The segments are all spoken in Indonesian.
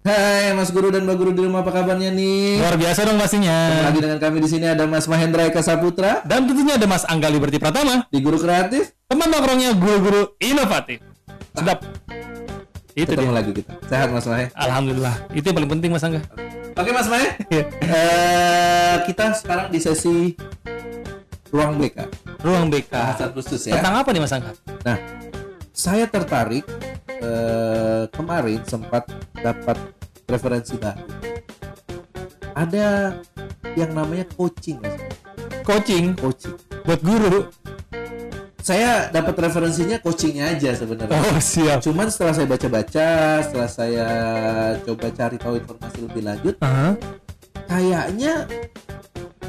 Hai Mas Guru dan Mbak Guru di rumah apa kabarnya nih? Luar biasa dong pastinya. Lagi dengan kami di sini ada Mas Mahendra Eka Saputra Dan tentunya ada Mas Angga Liberty Pratama, di Guru Kreatif. teman nongkrongnya guru-guru inovatif. Sedap. Itu Ketemu dia. lagi kita. Sehat Mas Mahe. Alhamdulillah. Itu yang paling penting Mas Angga. Oke Mas Mahe. Iya. Eh, kita sekarang di sesi ruang BK Ruang BK. bahasa khusus ya. Tentang apa nih Mas Angga? Nah, saya tertarik eh, kemarin sempat dapat referensi baru. Ada yang namanya coaching. Coaching coaching. buat guru. Saya dapat referensinya coachingnya aja sebenarnya. Oh, siap. Cuman setelah saya baca-baca, setelah saya coba cari tahu informasi lebih lanjut, Aha. kayaknya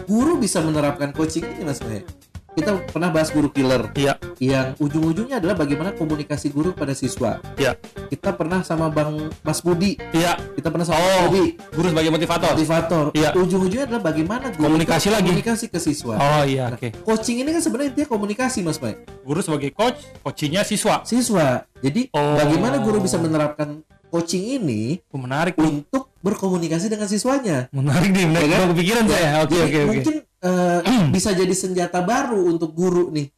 guru bisa menerapkan coaching ini, Mas Mahe. Kita pernah bahas guru killer Iya, yang ujung-ujungnya adalah bagaimana komunikasi guru pada siswa. iya. Kita pernah sama Bang Mas Budi, Iya. kita pernah sama Oh. Budi, Guru sebagai motivator. motivator. Iya. Ujung-ujungnya adalah bagaimana guru Komunikasi lagi. komunikasi ke siswa. Oh iya, Nah, oke. Coaching ini kan sebenarnya intinya komunikasi, Mas Mai. Guru sebagai coach, coachingnya siswa. Siswa. Jadi Oh. bagaimana guru bisa menerapkan coaching ini Oh, menarik untuk berkomunikasi dengan siswanya? Menarik nih, menarik Ya kan? Baru kepikiran saya. Oke, Jadi oke, oke. Mungkin eh, bisa jadi senjata baru untuk guru nih.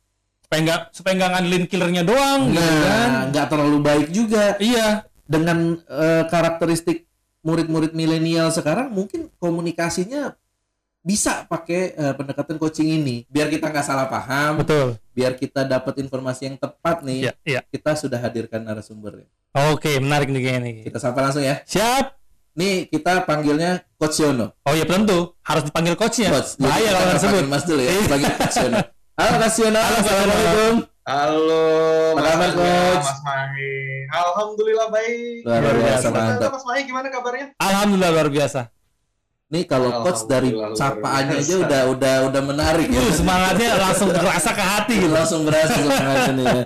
Supaya nggak ngandelin killernya doang gitu kan. Nah, nggak terlalu baik juga Iya. dengan eh, karakteristik murid-murid milenial sekarang mungkin komunikasinya bisa pakai eh, pendekatan coaching ini biar kita nggak salah paham Betul. biar kita dapat informasi yang tepat nih Iya, iya. kita sudah hadirkan narasumbernya Oke, menarik nih kayaknya kita sapa langsung ya Siap. Nih kita panggilnya Coach Yono Oh iya tentu harus dipanggil coachnya. Coach Jadi Bahaya kita kalau nggak nggak sebut. panggil Mas dulu ya Iya. sebagai Coach Yono halo Coach Yono Halo, Coach Yono. assalamualaikum Halo, Apa Mas kabar, Coach? Mas Mahe. Alhamdulillah baik. luar Luar biasa. Mas, mantap Mas Mahe gimana kabarnya? Alhamdulillah luar biasa. nih kalau Coach dari sapaannya aja udah udah udah menarik ya Uh, semangatnya langsung kerasa ke hati gitu. langsung berasa semangatnya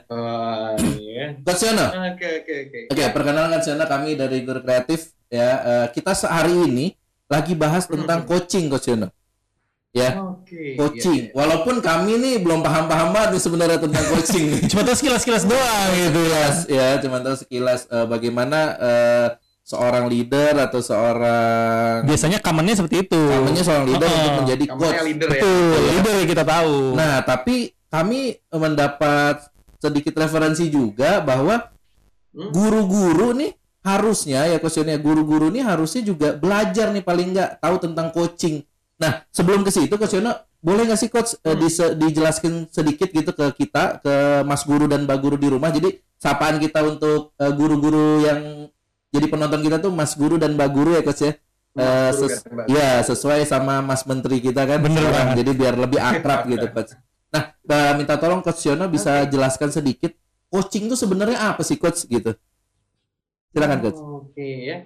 ya. Iya. Coach Yono Oke, oke, oke. Oke, perkenalkan saya kami dari Guru Kreatif ya. eh, kita sehari ini lagi bahas tentang coaching Coach Yono. Ya, Oke. coaching. iya, iya. Walaupun kami nih belum paham-paham banget nih sebenarnya tentang coaching. Cuma tahu sekilas-sekilas doang gitu ya. Ya, cuma tahu sekilas eh, bagaimana eh, seorang leader atau seorang Biasanya kamannya seperti itu. namanya seorang leader Oh, untuk menjadi coach. leader ya. Betul, leader yang kita tahu. Nah, tapi kami mendapat sedikit referensi juga bahwa Hmm? guru-guru nih harusnya ya questionnya guru-guru nih harusnya juga belajar nih paling nggak tahu tentang coaching. Nah, sebelum ke situ Yono, boleh nggak sih Coach eh, Hmm. dise- dijelaskan sedikit gitu ke kita, ke Mas Guru dan Mbak Guru di rumah. Jadi sapaan kita untuk eh, guru-guru yang jadi penonton kita tuh Mas Guru dan Mbak Guru ya Coach ya. Guru ses- ya sesuai sama Mas Menteri kita kan Bener banget. jadi biar lebih akrab gitu coach nah eh, minta tolong coach Yono bisa jelaskan sedikit coaching itu sebenarnya apa sih coach gitu silakan coach Oke ya.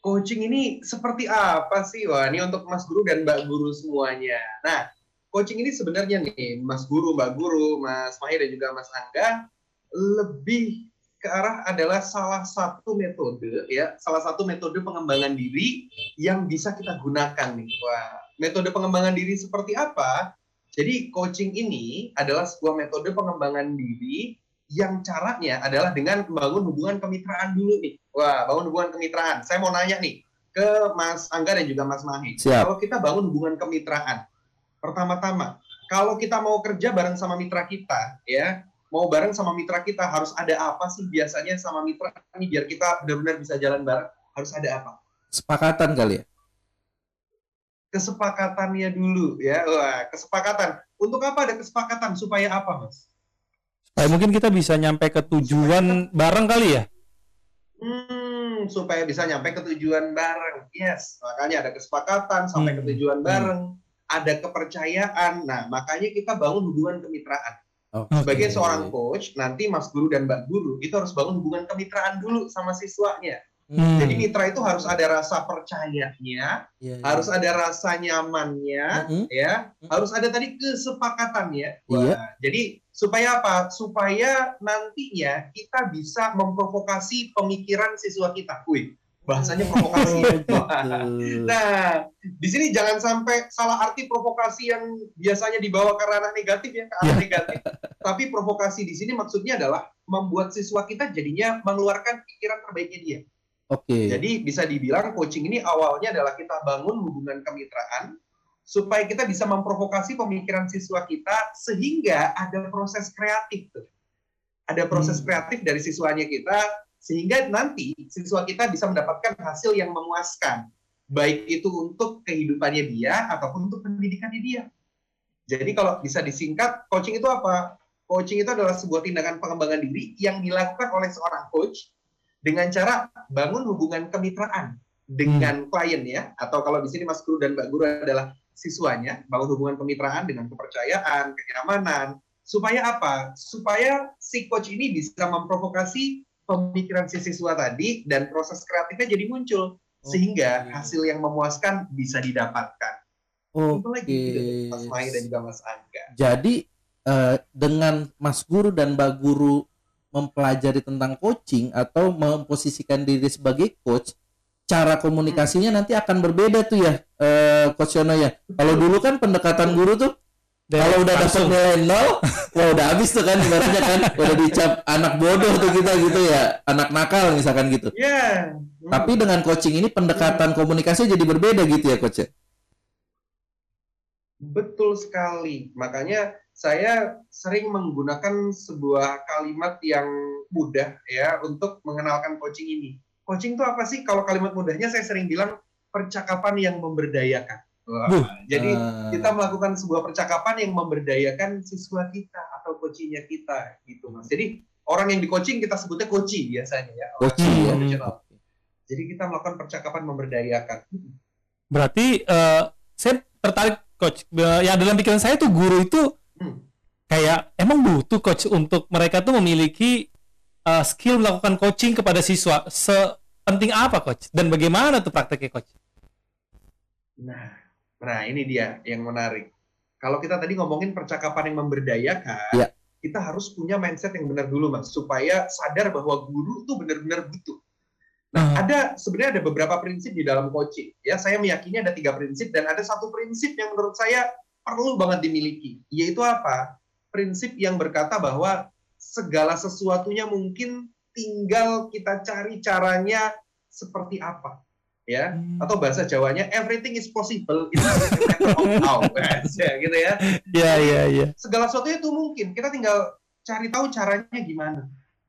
Coaching ini seperti apa sih? Wah, ini untuk Mas Guru dan Mbak Guru semuanya. Nah, coaching ini sebenarnya nih, Mas Guru, Mbak Guru, Mas Mahir dan juga Mas Angga lebih ke arah adalah salah satu metode ya, salah satu metode pengembangan diri yang bisa kita gunakan nih. Wah, metode pengembangan diri seperti apa? Jadi coaching ini adalah sebuah metode pengembangan diri yang caranya adalah dengan membangun hubungan kemitraan dulu nih. Wah, bangun hubungan kemitraan. Saya mau nanya nih ke Mas Angga dan juga Mas Mahi. Siap. Kalau kita bangun hubungan kemitraan, pertama-tama, kalau kita mau kerja bareng sama mitra kita, ya, mau bareng sama mitra kita harus ada apa sih biasanya sama mitra ini biar kita benar-benar bisa jalan bareng harus ada apa? sepakatan kali ya Kesepakatannya dulu ya. Wah, kesepakatan. Untuk apa ada kesepakatan? Supaya apa, Mas? Supaya mungkin kita bisa nyampe ke tujuan bareng kali ya. Hmm, supaya bisa nyampe ke tujuan bareng. Yes, makanya ada kesepakatan sampai ke Hmm. tujuan bareng, ada kepercayaan. Nah, makanya kita bangun hubungan kemitraan. oh, Sebagai seorang coach, nanti Mas Guru dan Mbak Guru itu harus bangun hubungan kemitraan dulu sama siswanya. Hmm. Jadi mitra itu harus ada rasa percayanya, Iya, iya. harus ada rasa nyamannya, Mm-mm. ya, harus ada tadi kesepakatannya. Iya. Wah, Jadi supaya apa? Supaya nantinya kita bisa memprovokasi pemikiran siswa kita. Wih, bahasanya provokasi. Nah, di sini jangan sampai salah arti provokasi yang biasanya dibawa ke ranah negatif ya, ke arah negatif. Tapi provokasi di sini maksudnya adalah membuat siswa kita jadinya mengeluarkan pikiran terbaiknya dia. Oke. Jadi bisa dibilang coaching ini awalnya adalah kita bangun hubungan kemitraan supaya kita bisa memprovokasi pemikiran siswa kita sehingga ada proses kreatif tuh. Ada proses Hmm. kreatif dari siswanya kita sehingga nanti siswa kita bisa mendapatkan hasil yang memuaskan baik itu untuk kehidupannya dia ataupun untuk pendidikannya dia. Jadi kalau bisa disingkat, coaching itu apa? Coaching itu adalah sebuah tindakan pengembangan diri yang dilakukan oleh seorang coach dengan cara bangun hubungan kemitraan dengan klien ya, atau kalau di sini Mas Guru dan Mbak Guru adalah siswanya, bangun hubungan kemitraan dengan kepercayaan, kenyamanan, supaya apa? Supaya si coach ini bisa memprovokasi pemikiran si siswa tadi dan proses kreatifnya jadi muncul sehingga Oke. hasil yang memuaskan bisa didapatkan. Itu lagi Oke. Mas Mai dan juga Mas Angga. Jadi eh, dengan Mas Guru dan Mbak Guru mempelajari tentang coaching atau memposisikan diri sebagai coach, cara komunikasinya nanti akan berbeda tuh ya, eh, Coach Yono ya. Kalau dulu kan pendekatan guru tuh kalau udah dapat nilai nol, wah udah habis tuh kan ibaratnya kan, udah dicap anak bodoh tuh kita gitu ya, anak nakal misalkan gitu. Ya. hmm. Tapi dengan coaching ini pendekatan komunikasi jadi berbeda gitu ya coach ya. Betul sekali. Makanya saya sering menggunakan sebuah kalimat yang mudah ya untuk mengenalkan coaching ini. Coaching itu apa sih? Kalau kalimat mudahnya saya sering bilang percakapan yang memberdayakan. Wah, jadi Ah, kita melakukan sebuah percakapan yang memberdayakan siswa kita atau coachingnya kita gitu mas. Jadi orang yang di coaching kita sebutnya coaching biasanya ya. Coaching, ya. profesional. Jadi kita melakukan percakapan memberdayakan. Berarti eh, saya tertarik coach. Yang dalam pikiran saya tuh guru itu Hmm. kayak emang butuh coach untuk mereka tuh memiliki eh, skill melakukan coaching kepada siswa. Sepenting apa coach? Dan bagaimana tuh prakteknya coach? Nah, nah ini dia yang menarik. Kalau kita tadi ngomongin percakapan yang memberdayakan, Iya. kita harus punya mindset yang benar dulu, Mas, supaya sadar bahwa guru tuh benar-benar butuh. Nah, Ah. ada sebenarnya ada beberapa prinsip di dalam coaching. Ya, saya meyakini ada tiga prinsip dan ada satu prinsip yang menurut saya perlu banget dimiliki, yaitu apa? Prinsip yang berkata bahwa segala sesuatunya mungkin tinggal kita cari caranya seperti apa, ya? Atau bahasa Jawanya everything is possible. Of how ya, gitu ya. Ya ya ya. segala sesuatunya itu mungkin. Kita tinggal cari tahu caranya gimana.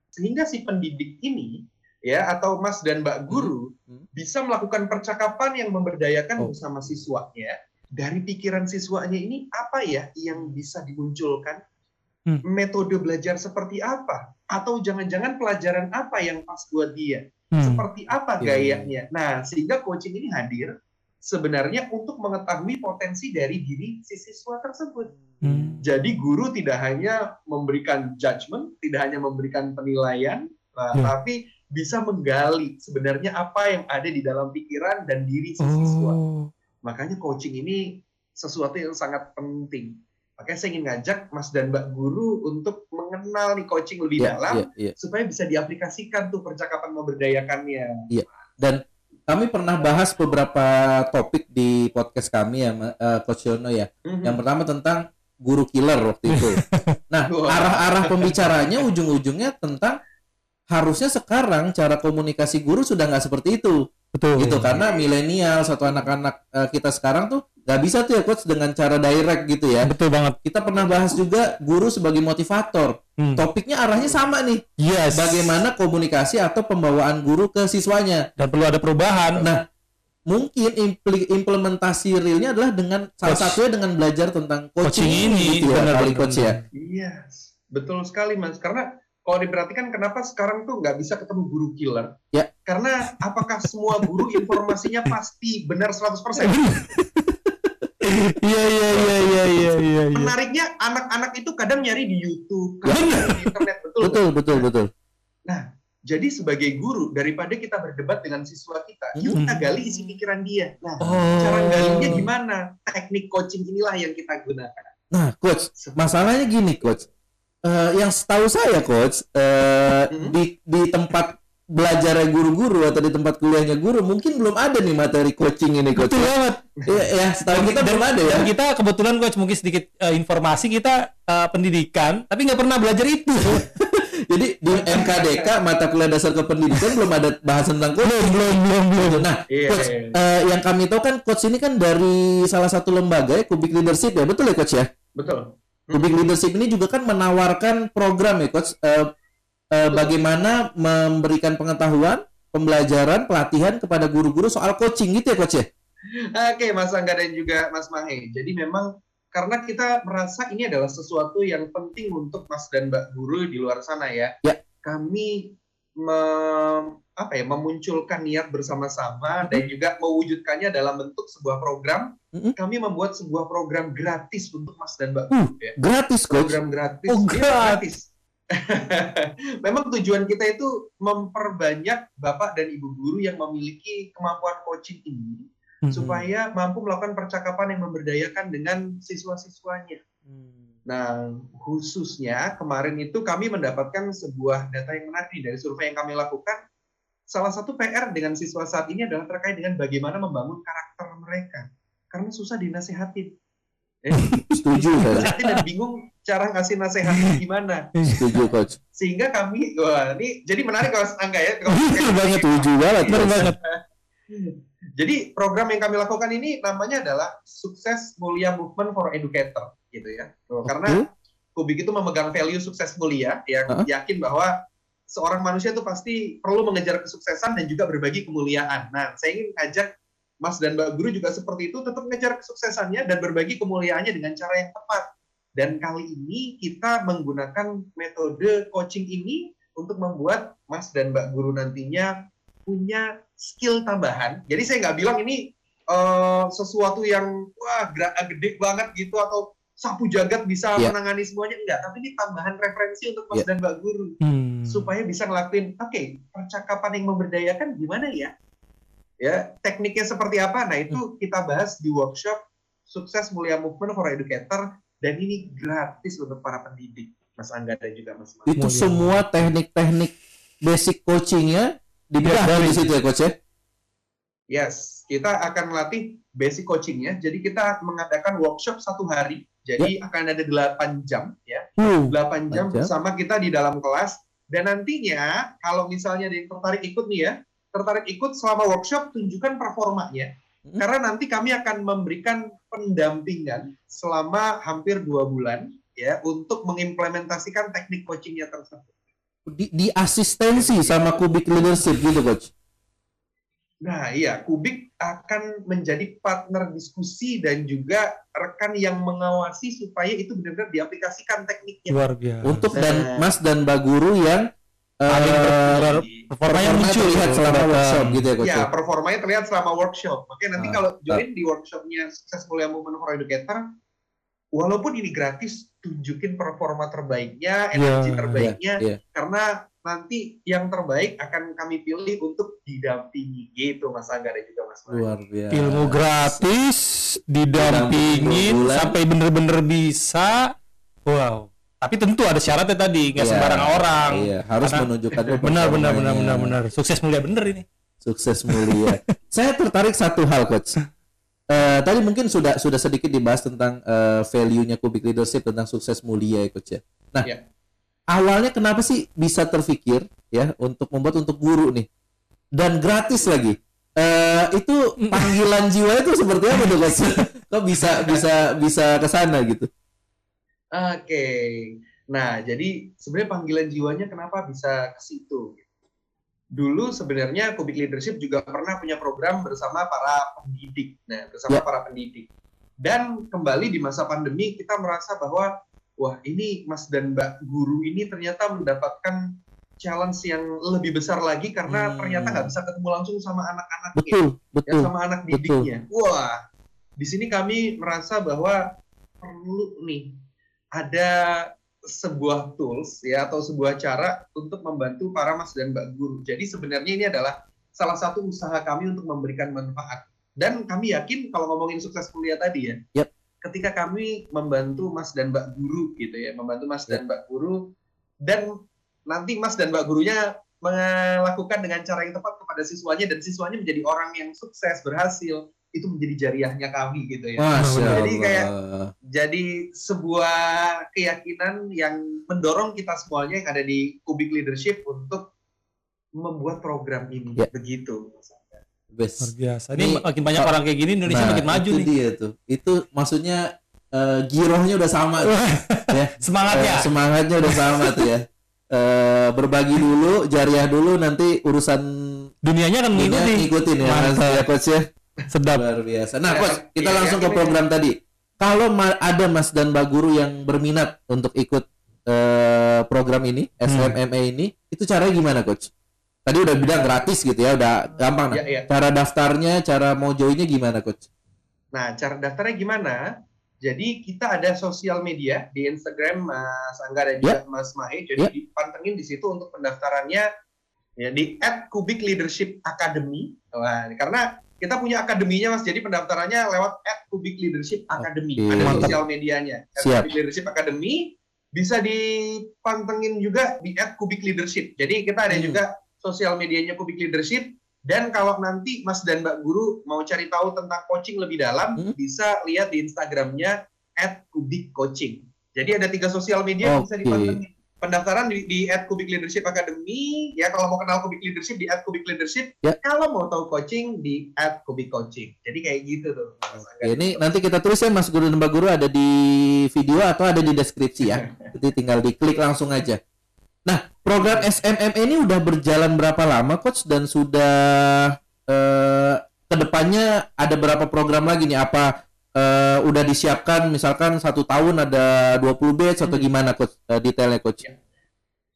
Sehingga si pendidik ini ya atau Mas dan Mbak guru Hmm. bisa melakukan percakapan yang memberdayakan Oh. bersama siswanya dari pikiran siswanya ini apa ya yang bisa dimunculkan Hmm. metode belajar seperti apa atau jangan-jangan pelajaran apa yang pas buat dia Hmm. seperti apa Iya, iya. gayanya. Nah, sehingga coaching ini hadir sebenarnya untuk mengetahui potensi dari diri si siswa tersebut. Hmm. Jadi guru tidak hanya memberikan judgement, tidak hanya memberikan penilaian, nah, Ya. tapi bisa menggali sebenarnya apa yang ada di dalam pikiran dan diri si siswa. Oh. Makanya coaching ini sesuatu yang sangat penting. Makanya saya ingin ngajak Mas dan Mbak Guru untuk mengenal nih coaching lebih Iya, dalam iya, iya. supaya bisa diaplikasikan tuh percakapan memberdayakannya. Dan kami pernah bahas beberapa topik di podcast kami ya, eh, Coach Yono ya. Mhm. Yang pertama tentang guru killer waktu itu. Nah, arah-arah pembicaranya ujung-ujungnya tentang harusnya sekarang cara komunikasi guru sudah nggak seperti itu, Betul. gitu. Karena milenial atau anak-anak eh, kita sekarang tuh nggak bisa tuh ya coach dengan cara direct gitu ya. Betul banget. Kita pernah bahas juga guru sebagai motivator. Hmm. Topiknya arahnya sama nih. Yes. Bagaimana komunikasi atau pembawaan guru ke siswanya. dan perlu ada perubahan. Nah, mungkin impli- implementasi realnya adalah dengan salah Coach. satunya dengan belajar tentang coaching, Coaching ini, gitu ya, benar, kali benar, coach ya. Iya, betul sekali Mas. Karena kalau diperhatikan kenapa sekarang tuh nggak bisa ketemu guru killer? Ya. Karena apakah semua guru informasinya pasti benar 100%? Iya iya iya iya iya iya. iya. Menariknya anak-anak itu kadang nyari di YouTube, kadang di internet, betul. Betul, betul, betul. Jadi sebagai guru daripada kita berdebat dengan siswa kita, Hmm. yuk kita gali isi pikiran dia. Nah, Oh. cara galinya gimana? Teknik coaching inilah yang kita gunakan. Nah, coach, masalahnya gini, coach. Eh, yang setahu saya, coach, eh, Mhm. di di tempat belajar guru-guru atau di tempat kuliahnya guru mungkin belum ada nih materi coaching ini coach. Betul banget. Iya, ya, setahu kita belum ada ya. Dan kita kebetulan coach mungkin sedikit eh, informasi kita eh, pendidikan, tapi nggak pernah belajar itu. Jadi di MKDK mata kuliah dasar kependidikan belum ada bahasan tentang coaching. Belum, belum, belum. Nah, Iya, coach, iya. eh, yang kami tahu kan coach ini kan dari salah satu lembaga ya, Kubik Leadership ya, betul ya coach ya? Betul. Kubik Leadership ini juga kan menawarkan program ya coach, eh, eh, bagaimana memberikan pengetahuan, pembelajaran, pelatihan kepada guru-guru soal coaching gitu ya coach ya? Oke, Mas Angga dan juga Mas Mahe. Jadi memang karena kita merasa ini adalah sesuatu yang penting untuk Mas dan Mbak guru di luar sana ya. Ya. Kami mem- apa ya memunculkan niat bersama-sama dan juga mewujudkannya dalam bentuk sebuah program. Mhm. Kami membuat sebuah program gratis untuk Mas dan Mbak Uh, guru ya. gratis coach. Program gratis. Oh, Iya, gratis. Memang tujuan kita itu memperbanyak Bapak dan Ibu guru yang memiliki kemampuan coaching ini Hmm. supaya mampu melakukan percakapan yang memberdayakan dengan siswa-siswanya. Nah, khususnya kemarin itu kami mendapatkan sebuah data yang menarik dari survei yang kami lakukan. Salah satu PR dengan siswa saat ini adalah terkait dengan bagaimana membangun karakter mereka. Karena susah dinasehatin. Eh, Setuju saya. nasihatin dan bingung cara ngasih nasihatnya gimana. Setuju coach. Sehingga kami, wah ini jadi menarik kalau Angga ya. Betul banget, setuju banget. Bener coach. banget. Jadi program yang kami lakukan ini namanya adalah Sukses Mulia Movement for Educator, gitu ya. Oke. Karena Kubik itu memegang value sukses mulia yang Hah? yakin bahwa seorang manusia itu pasti perlu mengejar kesuksesan dan juga berbagi kemuliaan. Nah, saya ingin ajak Mas dan Mbak Guru juga seperti itu tetap mengejar kesuksesannya dan berbagi kemuliaannya dengan cara yang tepat. Dan kali ini kita menggunakan metode coaching ini untuk membuat Mas dan Mbak Guru nantinya punya skill tambahan. Jadi saya nggak bilang ini eh, sesuatu yang wah gra- gede banget gitu atau sapu jagat bisa Iya. menangani semuanya enggak, tapi ini tambahan referensi untuk Mas Iya. dan Mbak Guru Hmm. supaya bisa ngelakuin oke percakapan yang memberdayakan gimana ya ya tekniknya seperti apa nah Hmm. itu kita bahas di workshop sukses mulia movement for educator dan ini gratis untuk para pendidik Mas Angga dan juga Mas Mas. Itu Mulia. semua teknik-teknik basic coachingnya dibedah Iya, di dari- situ ya coach ya? Yes, kita akan melatih basic coachingnya. Jadi kita mengadakan workshop satu hari. Jadi akan ada 8 jam ya. Uh, 8 jam jam. bersama kita di dalam kelas dan nantinya kalau misalnya ada yang tertarik ikut nih ya, tertarik ikut selama workshop tunjukkan performanya. Hmm. Karena nanti kami akan memberikan pendampingan selama hampir dua bulan ya untuk mengimplementasikan teknik coachingnya tersebut. di, di asistensi sama kubik leadership gitu coach. Nah, iya, Kubik akan menjadi partner diskusi dan juga rekan yang mengawasi supaya itu benar-benar diaplikasikan tekniknya. Luar biasa. Untuk dan Mas dan Mbak Guru yang Eh, berpengaruh. performanya performa muncul terlihat selama workshop gitu ya coach. Ya, ya? performanya terlihat selama workshop. Makanya nanti Ah, kalau join di workshopnya Sukses Mulia Movement for Educator, walaupun ini gratis, tunjukin performa terbaiknya, energi Ya, terbaiknya, iya. karena nanti yang terbaik akan kami pilih untuk didampingi gitu, Mas Angga dan juga Mas Mari. Luar biasa. Ilmu gratis, didampingin sampai bener-bener bisa. Wow. Tapi tentu ada syaratnya tadi, nggak Iya, sembarang orang. Iya, harus Karena- menunjukkan Benar, benar, benar, benar, benar. Sukses mulia bener ini. Sukses mulia. Saya tertarik satu hal coach. Eh, tadi mungkin sudah sudah sedikit dibahas tentang eh, value-nya Kubik Leadership tentang sukses mulia ya coach ya. Nah, Iya. awalnya kenapa sih bisa terpikir ya untuk membuat untuk guru nih dan gratis lagi? Eh, itu panggilan jiwa itu seperti apa tuh coach? Kok bisa bisa bisa ke sana gitu? Oke. Nah, jadi sebenarnya panggilan jiwanya kenapa bisa ke situ? Dulu sebenarnya Kubik Leadership juga pernah punya program bersama para pendidik. Nah, bersama Ya. para pendidik. Dan kembali di masa pandemi kita merasa bahwa wah, ini Mas dan Mbak guru ini ternyata mendapatkan challenge yang lebih besar lagi karena Hmm. ternyata nggak bisa ketemu langsung sama anak-anaknya Betul, ya betul. sama anak didiknya. Wah, di sini kami merasa bahwa perlu nih ada sebuah tools ya atau sebuah cara untuk membantu para mas dan mbak guru. Jadi sebenarnya ini adalah salah satu usaha kami untuk memberikan manfaat. Dan kami yakin kalau ngomongin sukses kuliah tadi ya, Yap. ketika kami membantu mas dan mbak guru gitu ya, membantu mas dan mbak guru dan nanti mas dan mbak gurunya melakukan dengan cara yang tepat kepada siswanya dan siswanya menjadi orang yang sukses berhasil itu menjadi jariahnya kami gitu ya. Masya Jadi kayak- Allah. Jadi sebuah keyakinan yang mendorong kita semuanya yang ada di Kubik Leadership untuk membuat program ini Ya. begitu. Best. Luar biasa. Ini Ini- makin banyak orang kayak gini Indonesia Nah, makin maju itu nih. dia tuh. Itu maksudnya eh, girohnya udah sama tuh, ya. Semangatnya. Eh, semangatnya udah sama tuh ya. Eh, berbagi dulu, jariah dulu, nanti urusan Dunianya akan ini mengikuti. ngikutin ya, Mas Mantap. ya coach ya. Sedap. Luar biasa. Nah, coach, kita ya, langsung ya, ke program tadi. Kalau ma- ada Mas dan Mbak Guru yang berminat untuk ikut eh, program ini, SMME ini, itu caranya gimana, coach? Tadi udah bilang gratis gitu ya, udah gampang. Nah. Ya, ya. Cara daftarnya, cara mau joinnya gimana, coach? Nah, cara daftarnya gimana? Jadi kita ada sosial media di Instagram Mas Angga dan juga Mas Mahe. Jadi Ya. dipantengin di situ untuk pendaftarannya ya di @kubik leadership academy. Wah, karena kita punya akademinya Mas. Jadi pendaftarannya lewat @kubik leadership academy. Oke. Ada Mantap. sosial medianya. Siap. @kubik leadership academy bisa dipantengin juga di @kubik leadership. Jadi kita ada Hmm. juga sosial medianya Kubik Leadership dan kalau nanti Mas dan Mbak Guru mau cari tahu tentang coaching lebih dalam, Hmm. bisa lihat di Instagramnya @kubikcoaching. Jadi ada tiga sosial media yang bisa dipantengin. Pendaftaran di, di @kubik leadership academy. Ya kalau mau kenal Kubik Leadership di @kubik leadership. Ya. Kalau mau tahu coaching di @kubik coaching. Jadi kayak gitu tuh. Oke, ini nanti kita tulis ya Mas Guru dan Mbak Guru ada di video atau ada di deskripsi ya. Jadi tinggal diklik langsung aja. Nah, program SMM ini udah berjalan berapa lama, Coach? Dan sudah eh, ke depannya ada berapa program lagi nih? Apa eh, udah disiapkan misalkan satu tahun ada 20 batch atau Hmm. gimana, Coach? Eh, detailnya, Coach? Ya.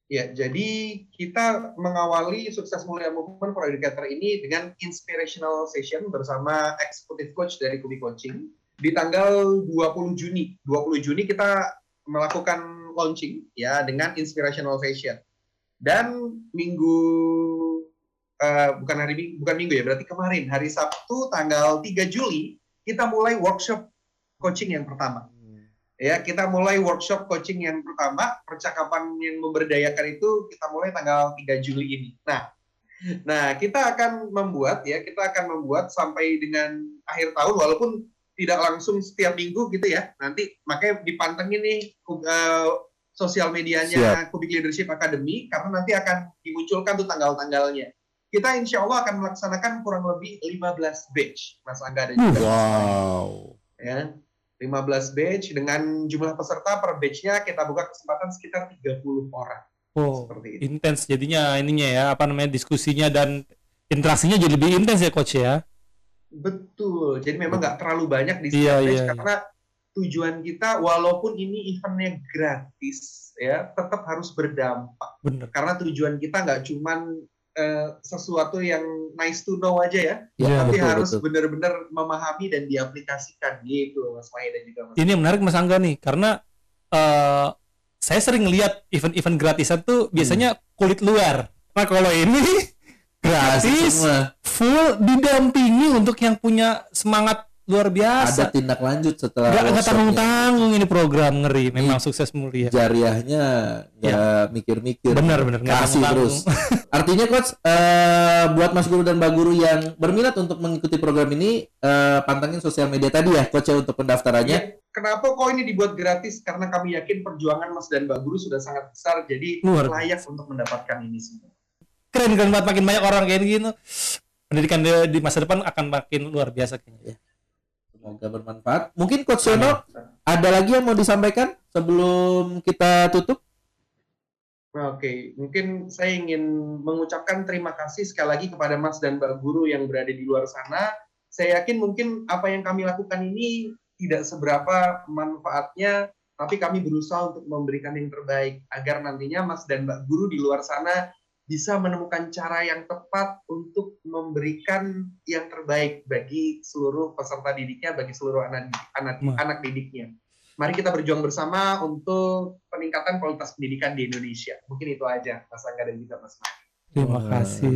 Ya, jadi kita mengawali Sukses Mulia Movement for Educator ini dengan inspirational session bersama executive coach dari Kubi Coaching di tanggal 20 Juni. 20 Juni kita melakukan launching ya dengan inspirational session. Dan minggu eh, bukan hari bukan minggu ya, berarti kemarin hari Sabtu tanggal 3 Juli kita mulai workshop coaching yang pertama ya kita mulai workshop coaching yang pertama percakapan yang memberdayakan itu kita mulai tanggal 3 Juli ini. Nah, nah kita akan membuat ya kita akan membuat sampai dengan akhir tahun walaupun tidak langsung setiap minggu gitu ya. Nanti makanya dipantengin nih eh, sosial medianya Kubik Leadership Academy karena nanti akan dimunculkan tuh tanggal-tanggalnya. Kita insya Allah akan melaksanakan kurang lebih 15 batch, Mas Angga dan juga Mas Mai Wow. ya 15 batch dengan jumlah peserta per batchnya kita buka kesempatan sekitar 30 orang Oh, seperti itu. intens jadinya ininya ya, apa namanya diskusinya dan interaksinya jadi lebih intens ya coach ya. Betul. Jadi memang nggak terlalu banyak di Iya, batch iya, iya. karena tujuan kita walaupun ini eventnya gratis ya tetap harus berdampak Bener. karena tujuan kita nggak cuman eh, sesuatu yang nice to know aja ya, Ya, tapi betul, harus benar-benar memahami dan diaplikasikan. Gitu Mas Mai dan juga Mas. Ini yang menarik Mas Angga nih. Karena eh saya sering lihat event-event gratisan tuh biasanya kulit luar. Nah kalau ini gratis, full didampingi untuk yang punya semangat luar Ada biasa. tindak lanjut setelah Gak, nggak workshopnya. tanggung-tanggung ini program ngeri, memang sukses mulia. Jariahnya nggak mikir-mikir. Benar benar Kasih terus. Artinya coach eh, buat Mas Guru dan Mbak Guru yang berminat untuk mengikuti program ini eh, pantengin sosial media tadi ya coach ya untuk pendaftarannya. Iya, Kenapa kok ini dibuat gratis? Karena kami yakin perjuangan Mas dan Mbak Guru sudah sangat besar, jadi Luar layak untuk mendapatkan ini semua. Keren keren banget makin banyak orang kayak gini. Pendidikan di, di masa depan akan makin luar biasa kayaknya. Semoga bermanfaat. Mungkin coach Yono ada lagi yang mau disampaikan sebelum kita tutup? Oke, mungkin saya ingin mengucapkan terima kasih sekali lagi kepada Mas dan Mbak Guru yang berada di luar sana. Saya yakin mungkin apa yang kami lakukan ini tidak seberapa manfaatnya, tapi kami berusaha untuk memberikan yang terbaik agar nantinya Mas dan Mbak Guru di luar sana bisa menemukan cara yang tepat untuk memberikan yang terbaik bagi seluruh peserta didiknya, bagi seluruh anak anak, anak didiknya. Mari kita berjuang bersama untuk peningkatan kualitas pendidikan di Indonesia. Mungkin itu aja, Mas Angga dan juga Mas. Terima Wah, kasih.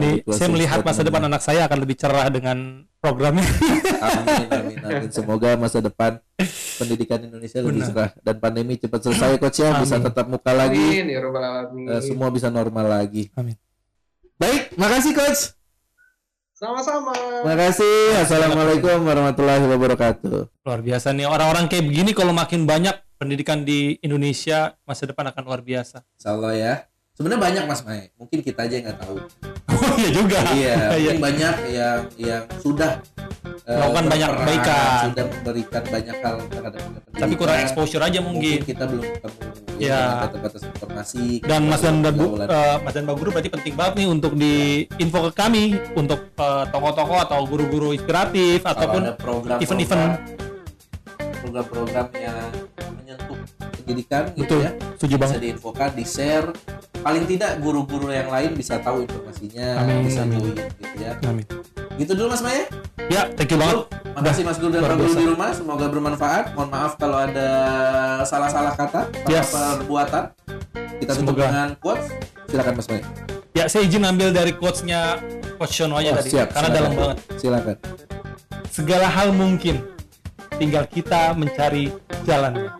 Nih, saya melihat masa depan anak saya akan lebih cerah dengan programnya. Amin, amin, amin. Semoga masa depan pendidikan Indonesia lebih Benar. cerah dan pandemi cepat selesai coach ya bisa tetap muka lagi, Amin ya eh, semua bisa normal lagi. Amin. Baik, makasih coach. Sama-sama. Makasih. Assalamualaikum warahmatullahi wabarakatuh. Luar biasa nih orang-orang kayak begini kalau makin banyak pendidikan di Indonesia masa depan akan luar biasa. Insya Allah ya. Sebenarnya banyak Mas Mai. Mungkin kita aja yang nggak tahu. Oh iya juga. iya, Iya. mungkin banyak yang yang sudah eh, Melakukan banyak berperan, kebaikan. sudah memberikan banyak hal terhadap pendidikan. Tapi kurang exposure aja Mungkin mungkin. kita belum ketemu Iya. ya, dengan batas informasi. Dan Mas dan Mbak Gu- Pergaulan. eh, Mas dan Guru berarti penting banget nih untuk di info ke kami untuk eh, tokoh-tokoh atau guru-guru inspiratif Kalau ataupun event-event. program-program yang menyentuh pendidikan gitu betul. ya Setuju bisa banget. diinfokan di share paling tidak guru-guru yang lain bisa tahu informasinya Amin, bisa join gitu ya Amin. gitu dulu mas Maya Ya, thank you banget. makasih mas Guru dan di rumah semoga bermanfaat mohon maaf kalau ada salah-salah kata salah Yes. perbuatan kita tutup Semoga. dengan quotes silakan mas Maya Ya, saya izin ambil dari quotes-nya Coach Shono aja Oh, tadi siap, karena silakan. dalam banget. silakan Segala hal mungkin, tinggal kita mencari jalannya.